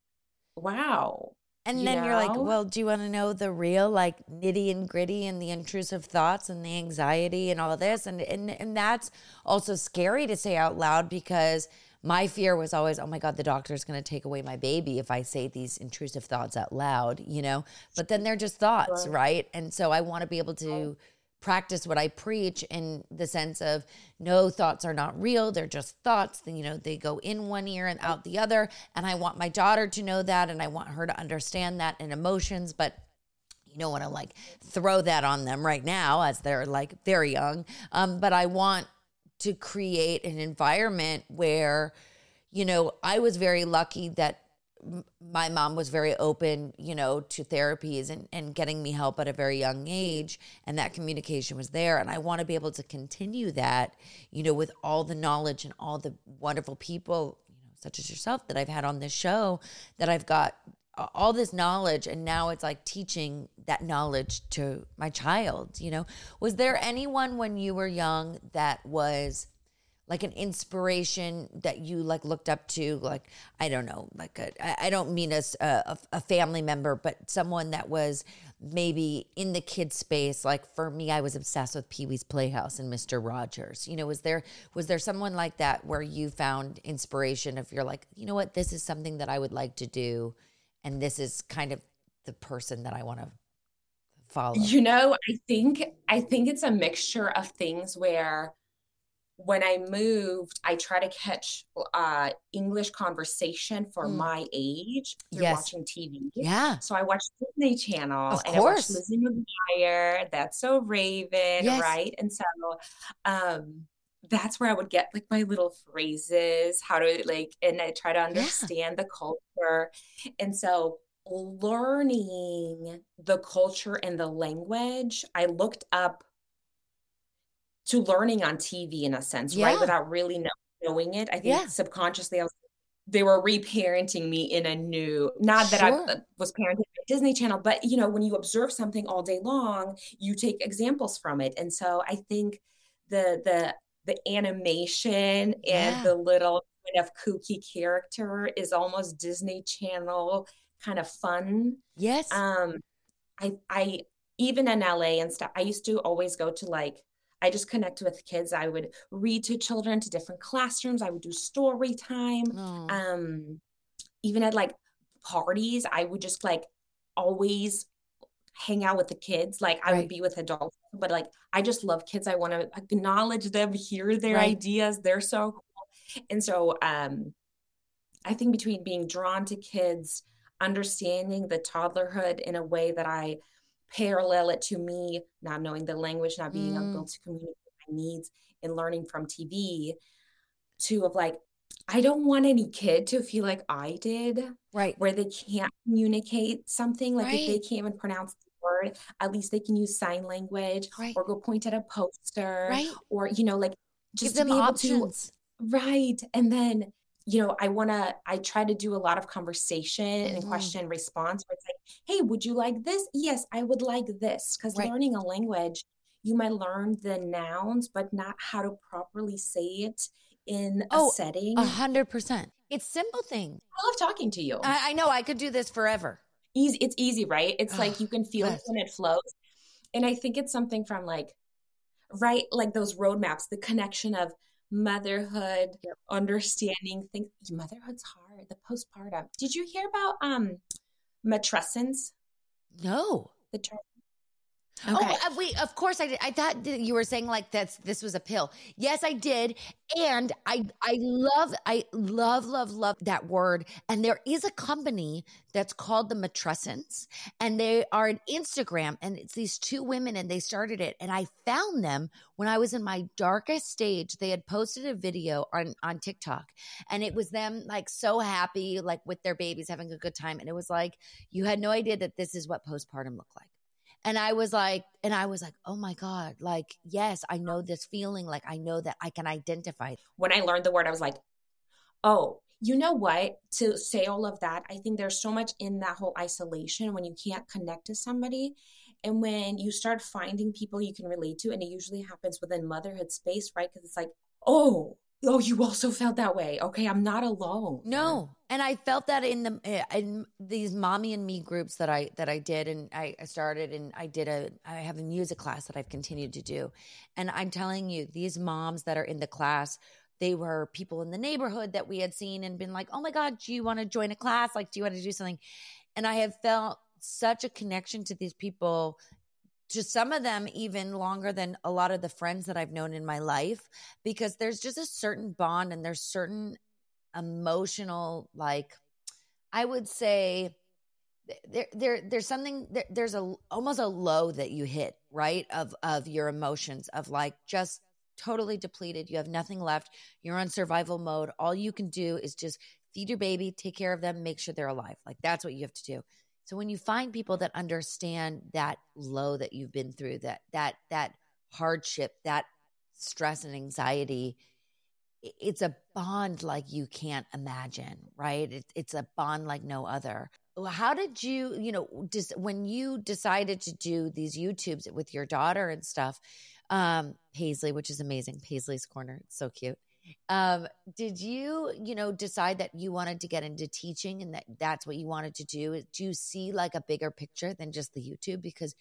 wow, and you then know? you're like, well, do you want to know the real, like nitty and gritty and the intrusive thoughts and the anxiety and all this? And, and, and that's also scary to say out loud because my fear was always, oh my God, the doctor's going to take away my baby if I say these intrusive thoughts out loud, you know? But then they're just thoughts, right? And so I want to be able to practice what I preach in the sense of no thoughts are not real. They're just thoughts. Then, you know, they go in one ear and out the other. And I want my daughter to know that and I want her to understand that in emotions. But you don't want to like throw that on them right now as they're like very young. Um, but I want to create an environment where, you know, I was very lucky that my mom was very open, you know, to therapies and, and getting me help at a very young age. And that communication was there. And I want to be able to continue that, you know, with all the knowledge and all the wonderful people, you know, such as yourself that I've had on this show, that I've got all this knowledge. And now it's like teaching that knowledge to my child, you know. Was there anyone when you were young that was like an inspiration that you like looked up to like i don't know like I don't mean as a, a family member but someone that was maybe in the kid space. Like for me i was obsessed with pee-wee's playhouse and mr rogers. You know was there was there someone like that where you found inspiration if you're like you know what? This is something that i would like to do and this is kind of the person that i want to follow. You know i think i think it's a mixture of things where when I moved, I try to catch uh, English conversation for mm. my age through yes. watching TV. Yeah. So I watched Disney Channel of and course. I watched Lizzie McGuire, That's So Raven, yes. right? And so um, that's where I would get like my little phrases, how to like, and I try to understand yeah. the culture. And so learning the culture and the language, I looked up to learning on TV in a sense, yeah. right? Without really know, knowing it. I think yeah. subconsciously I was they were reparenting me in a new not that sure. I uh, was parented by Disney Channel, but you know, when you observe something all day long, you take examples from it. And so I think the the the animation and yeah. the little kind of kooky character is almost Disney Channel kind of fun. Yes. Um I I even in LA and stuff, I used to always go to like I just connect with kids. I would read to children to different classrooms. I would do story time. Oh. Um, even at like parties, I would just like always hang out with the kids. Like I right. would be with adults, but like I just love kids. I want to acknowledge them, hear their right. ideas. They're so cool. And so um I think between being drawn to kids, understanding the toddlerhood in a way that I parallel it to me not knowing the language, not being mm. able to communicate my needs and learning from TV to of like I don't want any kid to feel like I did. Right. Where they can't communicate something. Like right. if they can't even pronounce the word, at least they can use sign language right. or go point at a poster. Right. Or, you know, like just Give them options. To, right. And then, you know, I want to, I try to do a lot of conversation mm-hmm. and question response where it's like, hey, would you like this? Yes, I would like this. Because right. learning a language, you might learn the nouns, but not how to properly say it in oh, a setting. A hundred percent. It's simple thing. I love talking to you. I, I, know I could do this forever. Easy. It's easy, right? It's like you can feel yes. it when it flows. And I think it's something from like, right, like those roadmaps, the connection of motherhood, yep. understanding things. Motherhood's hard. The postpartum. Did you hear about um matrescence? No. The term Oh, okay. Oh, wait, of course I did. I thought you were saying like that's this was a pill. Yes, I did. And I I love I love love love that word. And there is a company that's called the Matrescence and they are an Instagram and it's these two women and they started it and I found them when I was in my darkest stage. They had posted a video on on TikTok and it was them like so happy like with their babies having a good time and it was like you had no idea that this is what postpartum looked like and I was like, and I was like, oh my God, like, yes, I know this feeling. Like, I know that I can identify. When I learned the word, I was like, oh, you know what? To say all of that, I think there's so much in that whole isolation when you can't connect to somebody. And when you start finding people you can relate to, and it usually happens within motherhood space, right? Because it's like, oh, oh you also felt that way. Okay i'm not alone. No and i felt that in the eh, in these mommy and me groups that i that i did and i started and i did a i have a music class that i've continued to do. And i'm telling you these moms that are in the class they were people in the neighborhood that we had seen and been like oh my god do you want to join a class? Like do you want to do something? And i have felt such a connection to these people to some of them even longer than a lot of the friends that I've known in my life because there's just a certain bond and there's certain emotional like I would say there there there's something there, there's a almost a low that you hit right of of your emotions of like just totally depleted you have nothing left you're on survival mode all you can do is just feed your baby take care of them make sure they're alive like that's what you have to do so when you find people that understand that low that you've been through, that that that hardship, that stress and anxiety, it's a bond like you can't imagine, right? It, it's a bond like no other. How did you, you know, just when you decided to do these YouTubes with your daughter and stuff, um, Paisley, which is amazing, Paisley's Corner, it's so cute. Um, did you, you know, decide that you wanted to get into teaching and that that's what you wanted to do? Do you see like a bigger picture than just the YouTube? Because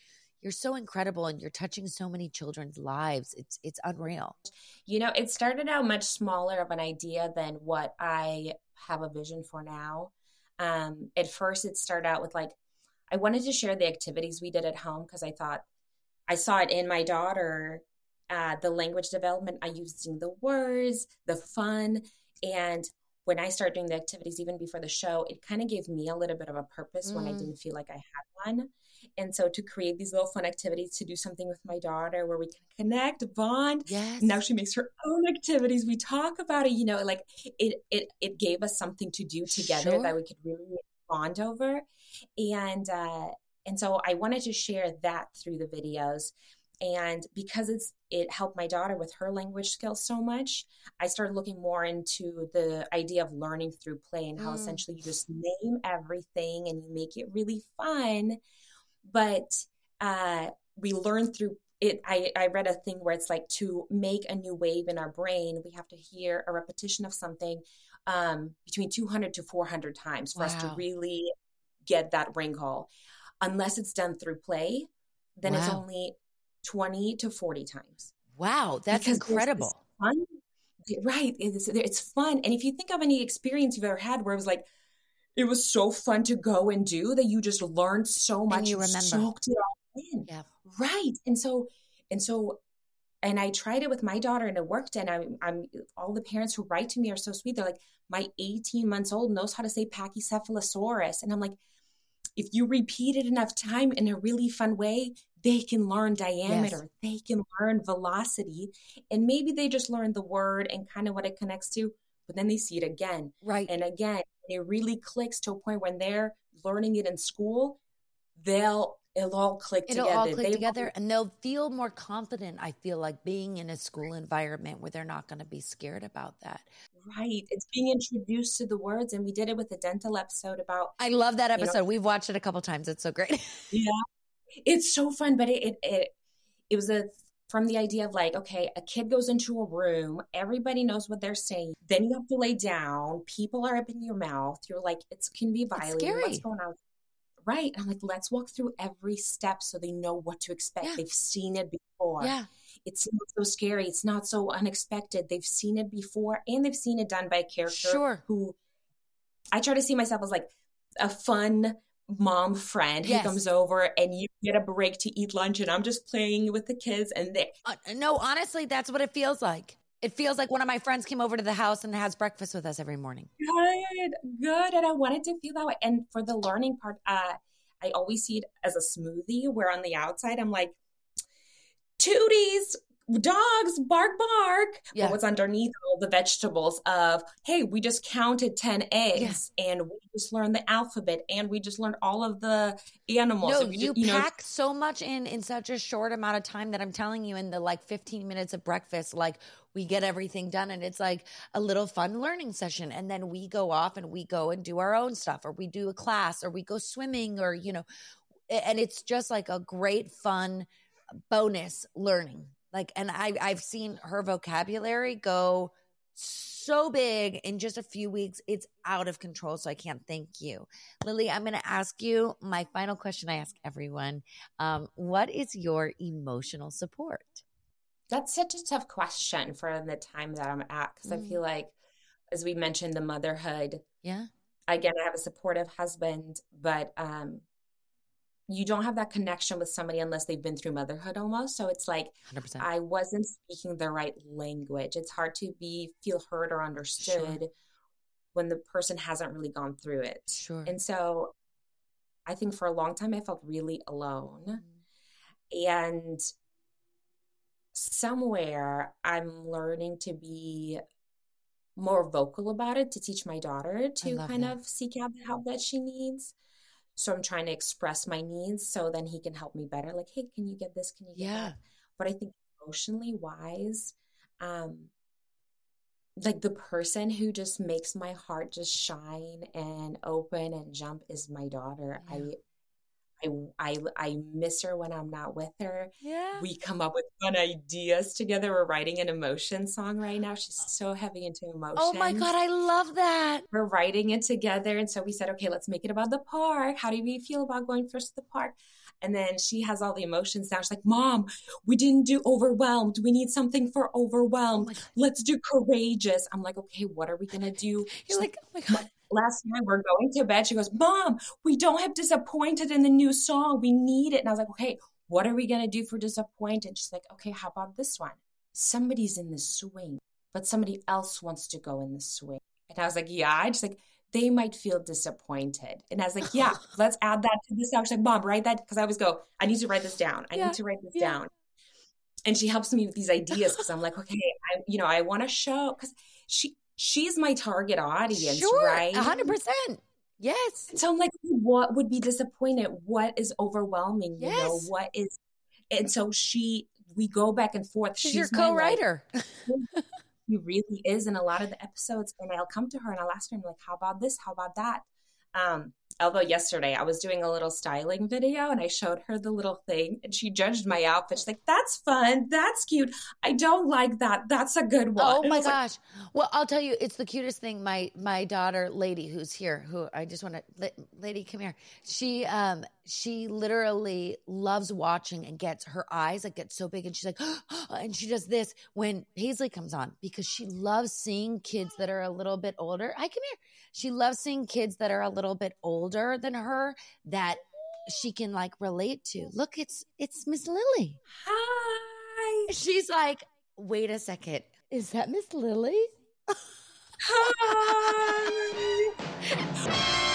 you're so incredible and you're touching so many children's lives. It's it's unreal. You know, it started out much smaller of an idea than what I have a vision for now. Um, at first, it started out with like I wanted to share the activities we did at home because I thought I saw it in my daughter uh, the language development, I using the words, the fun. And when I started doing the activities, even before the show, it kind of gave me a little bit of a purpose mm. when I mm. didn't feel like I had one. And so to create these little fun activities to do something with my daughter where we can connect, bond. Yes. Now she makes her own activities. We talk about it, you know, like it it it gave us something to do together sure. that we could really bond over. And uh and so I wanted to share that through the videos and because it's it helped my daughter with her language skills so much i started looking more into the idea of learning through play and how mm. essentially you just name everything and you make it really fun but uh, we learn through it I, I read a thing where it's like to make a new wave in our brain we have to hear a repetition of something um, between 200 to 400 times for wow. us to really get that call unless it's done through play then wow. it's only 20 to 40 times. Wow, that's because incredible. Fun, right. It's, it's fun. And if you think of any experience you've ever had where it was like, it was so fun to go and do that you just learned so much. And you remember. Soaked it all in. Yeah. Right. And so, and so, and I tried it with my daughter and it worked. And I'm, I'm, all the parents who write to me are so sweet. They're like, my 18 months old knows how to say Pachycephalosaurus. And I'm like, if you repeat it enough time in a really fun way, they can learn diameter, yes. they can learn velocity, and maybe they just learn the word and kind of what it connects to. but then they see it again. Right. And again, it really clicks to a point when they're learning it in school, they'll it'll all click it'll together. all click They together and they'll feel more confident i feel like being in a school environment where they're not going to be scared about that Right. It's being introduced to the words. And we did it with a dental episode about i love that You know- episode we've watched it a couple times it's so great Yeah. It's so fun, but it it it, it was a from the idea of like, okay, a kid goes into a room, everybody knows what they're saying. Then you have to lay down. People are up in your mouth. You're like, it can be violent. scary. What's going on? Right. I'm like, let's walk through every step so they know what to expect. Yeah. They've seen it before. yeah It's not so scary. It's not so unexpected. They've seen it before and they've seen it done by a character Sure. who I try to see myself as like a fun mom friend Yes. who comes over and you get a break to eat lunch and I'm just playing with the kids and they Uh, no honestly that's what it feels like it feels like one of my friends came over to the house and has breakfast with us every morning good, good. And I wanted to feel that way. And for the learning part, uh, I always see it as a smoothie where on the outside I'm like, tooties, dogs, bark, bark. Yeah. But what's underneath all the vegetables of, hey, we just counted 10 eggs and we just learned the alphabet and we just learned all of the animals. no we you just, know, pack so much in in such a short amount of time that i'm telling you in the like 15 minutes of breakfast like we get everything done and it's like a little fun learning session and then we go off and we go and do our own stuff or we do a class or we go swimming or you know and it's just like a great fun bonus learning like and i i've seen her vocabulary go so big in just a few weeks it's out of control so i can't thank you lily i'm going to ask you my final question i ask everyone um, what is your emotional support That's such a tough question for the time that I'm at because Mm. I feel like, as we mentioned, the motherhood. yeah Again, I have a supportive husband, but um, you don't have that connection with somebody unless they've been through motherhood almost. So it's like 100% I wasn't speaking the right language. It's hard to be feel heard or understood when the person hasn't really gone through it. sure And so I think for a long time I felt really alone. Mm. And somewhere I'm learning to be more vocal about it to teach my daughter to kind that. of seek out the help that she needs. So I'm trying to express my needs so then he can help me better. Like, hey, can you get this? Can you get Yeah. that? But I think emotionally wise, um, like the person who just makes my heart just shine and open and jump is my daughter. Yeah. I I I I miss her when I'm not with her. yeah We come up with fun ideas together. We're writing an emotion song right now. She's so heavy into emotion. oh my god i love that We're writing it together. And so we said, okay, let's make it about the park. How do we feel about going first to the park? And then she has all the emotions now. She's like, Mom, we didn't do overwhelmed. We need something for oh overwhelmed. god Let's do courageous. I'm like, okay, what are we going to do? She's you're like oh my god last night we're going to bed. She goes, Mom, we don't have disappointed in the new song. We need it. And I was like, okay, what are we going to do for disappointed? She's like, okay, how about this one? Somebody's in the swing, but somebody else wants to go in the swing. And I was like, yeah. She's like, they might feel disappointed. And I was like, yeah, let's add that to this song. She's like, Mom, write that. Because I always go, I need to write this down. I Yeah, need to write this yeah. down. And she helps me with these ideas because I'm like, okay, I, you know, I want to show because she she's my target audience, sure right? 100% yes So I'm like, what would be disappointed? What is overwhelming? You know, what is and so she we go back and forth. she's your my, like, co-writer She really is in a lot of the episodes. And I'll come to her and I'll ask her, I'm like, how about this? How about that? Um, although yesterday I was doing a little styling video and I showed her the little thing and she judged my outfit. She's like, that's fun. That's cute. I don't like that. That's a good one. Oh my was like, gosh. well, I'll tell you, it's the cutest thing. My my daughter, Lady, who's here, who I just want to, Lady, come here. She um she literally loves watching and gets her eyes like get so big, and she's like, and she does this when Paisley comes on because she loves seeing kids that are a little bit older. I come here. She loves seeing kids that are a little bit older than her that she can like relate to. Look, it's it's Miss Lily. Hi. She's like, wait a second, is that Miss Lily? Hi.